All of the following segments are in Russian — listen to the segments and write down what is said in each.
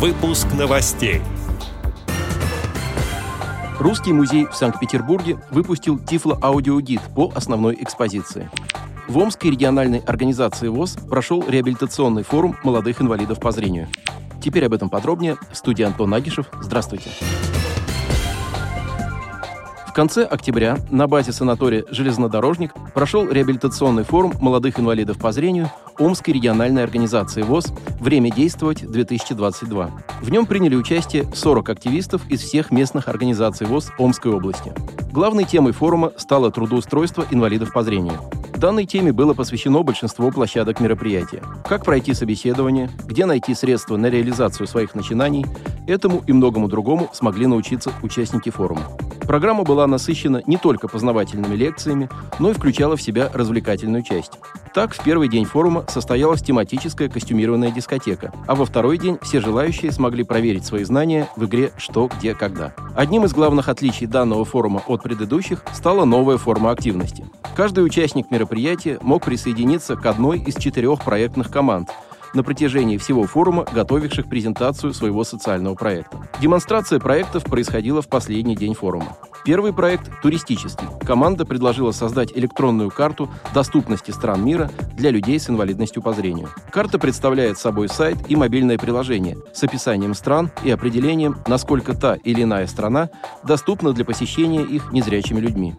Выпуск новостей. Русский музей в Санкт-Петербурге выпустил тифло-аудиогид по основной экспозиции. В Омской региональной организации ВОЗ прошел реабилитационный форум молодых инвалидов по зрению. Теперь об этом подробнее. В студии Антон Агишев. Здравствуйте. В конце октября на базе санатория «Железнодорожник» прошел реабилитационный форум молодых инвалидов по зрению Омской региональной организации ВОЗ «Время действовать 2022». В нем приняли участие 40 активистов из всех местных организаций ВОЗ Омской области. Главной темой форума стало трудоустройство инвалидов по зрению. Данной теме было посвящено большинство площадок мероприятия. Как пройти собеседование, где найти средства на реализацию своих начинаний, этому и многому другому смогли научиться участники форума. Программа была насыщена не только познавательными лекциями, но и включала в себя развлекательную часть. Так, в первый день форума состоялась тематическая костюмированная дискотека, а во второй день все желающие смогли проверить свои знания в игре «Что, где, когда». Одним из главных отличий данного форума от предыдущих стала новая форма активности. Каждый участник мероприятия мог присоединиться к одной из четырех проектных команд – на протяжении всего форума, готовивших презентацию своего социального проекта. Демонстрация проектов происходила в последний день форума. Первый проект – туристический. Команда предложила создать электронную карту доступности стран мира для людей с инвалидностью по зрению. Карта представляет собой сайт и мобильное приложение с описанием стран и определением, насколько та или иная страна доступна для посещения их незрячими людьми.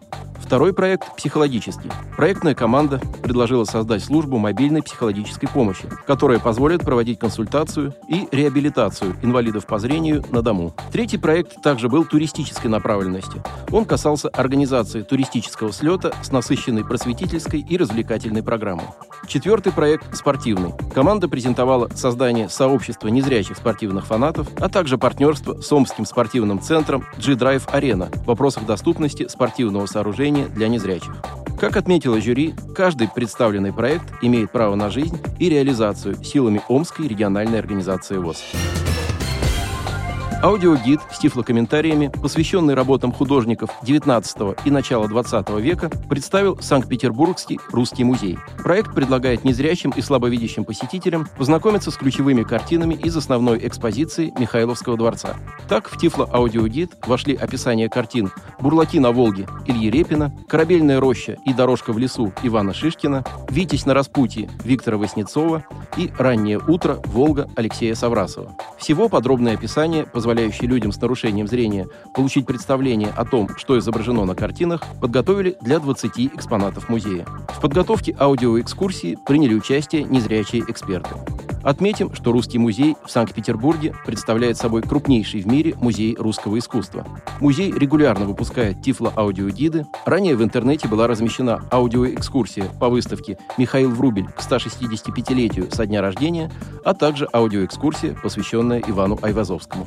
Второй проект – психологический. Проектная команда предложила создать службу мобильной психологической помощи, которая позволит проводить консультацию и реабилитацию инвалидов по зрению на дому. Третий проект также был туристической направленности. Он касался организации туристического слета с насыщенной просветительской и развлекательной программой. Четвертый проект – спортивный. Команда презентовала создание сообщества незрячих спортивных фанатов, а также партнерство с Омским спортивным центром G-Drive Arena в вопросах доступности спортивного сооружения для незрячих. Как отметила жюри, каждый представленный проект имеет право на жизнь и реализацию силами Омской региональной организации ВОЗ. Аудиогид с тифлокомментариями, посвященный работам художников XIX и начала XX века, представил Санкт-Петербургский русский музей. Проект предлагает незрячим и слабовидящим посетителям познакомиться с ключевыми картинами из основной экспозиции Михайловского дворца. Так, в тифло-аудиогид вошли описание картин «Бурлаки на Волге» Ильи Репина, «Корабельная роща» и «Дорожка в лесу» Ивана Шишкина, «Витязь на распутье» Виктора Васнецова и «Раннее утро» Волга Алексея Саврасова. Всего подробное описание позволяет позволяющий людям с нарушением зрения получить представление о том, что изображено на картинах, подготовили для 20 экспонатов музея. В подготовке аудиоэкскурсии приняли участие незрячие эксперты. Отметим, что Русский музей в Санкт-Петербурге представляет собой крупнейший в мире музей русского искусства. Музей регулярно выпускает тифло-аудиогиды. Ранее в интернете была размещена аудиоэкскурсия по выставке «Михаил Врубель к 165-летию со дня рождения», а также аудиоэкскурсия, посвященная Ивану Айвазовскому.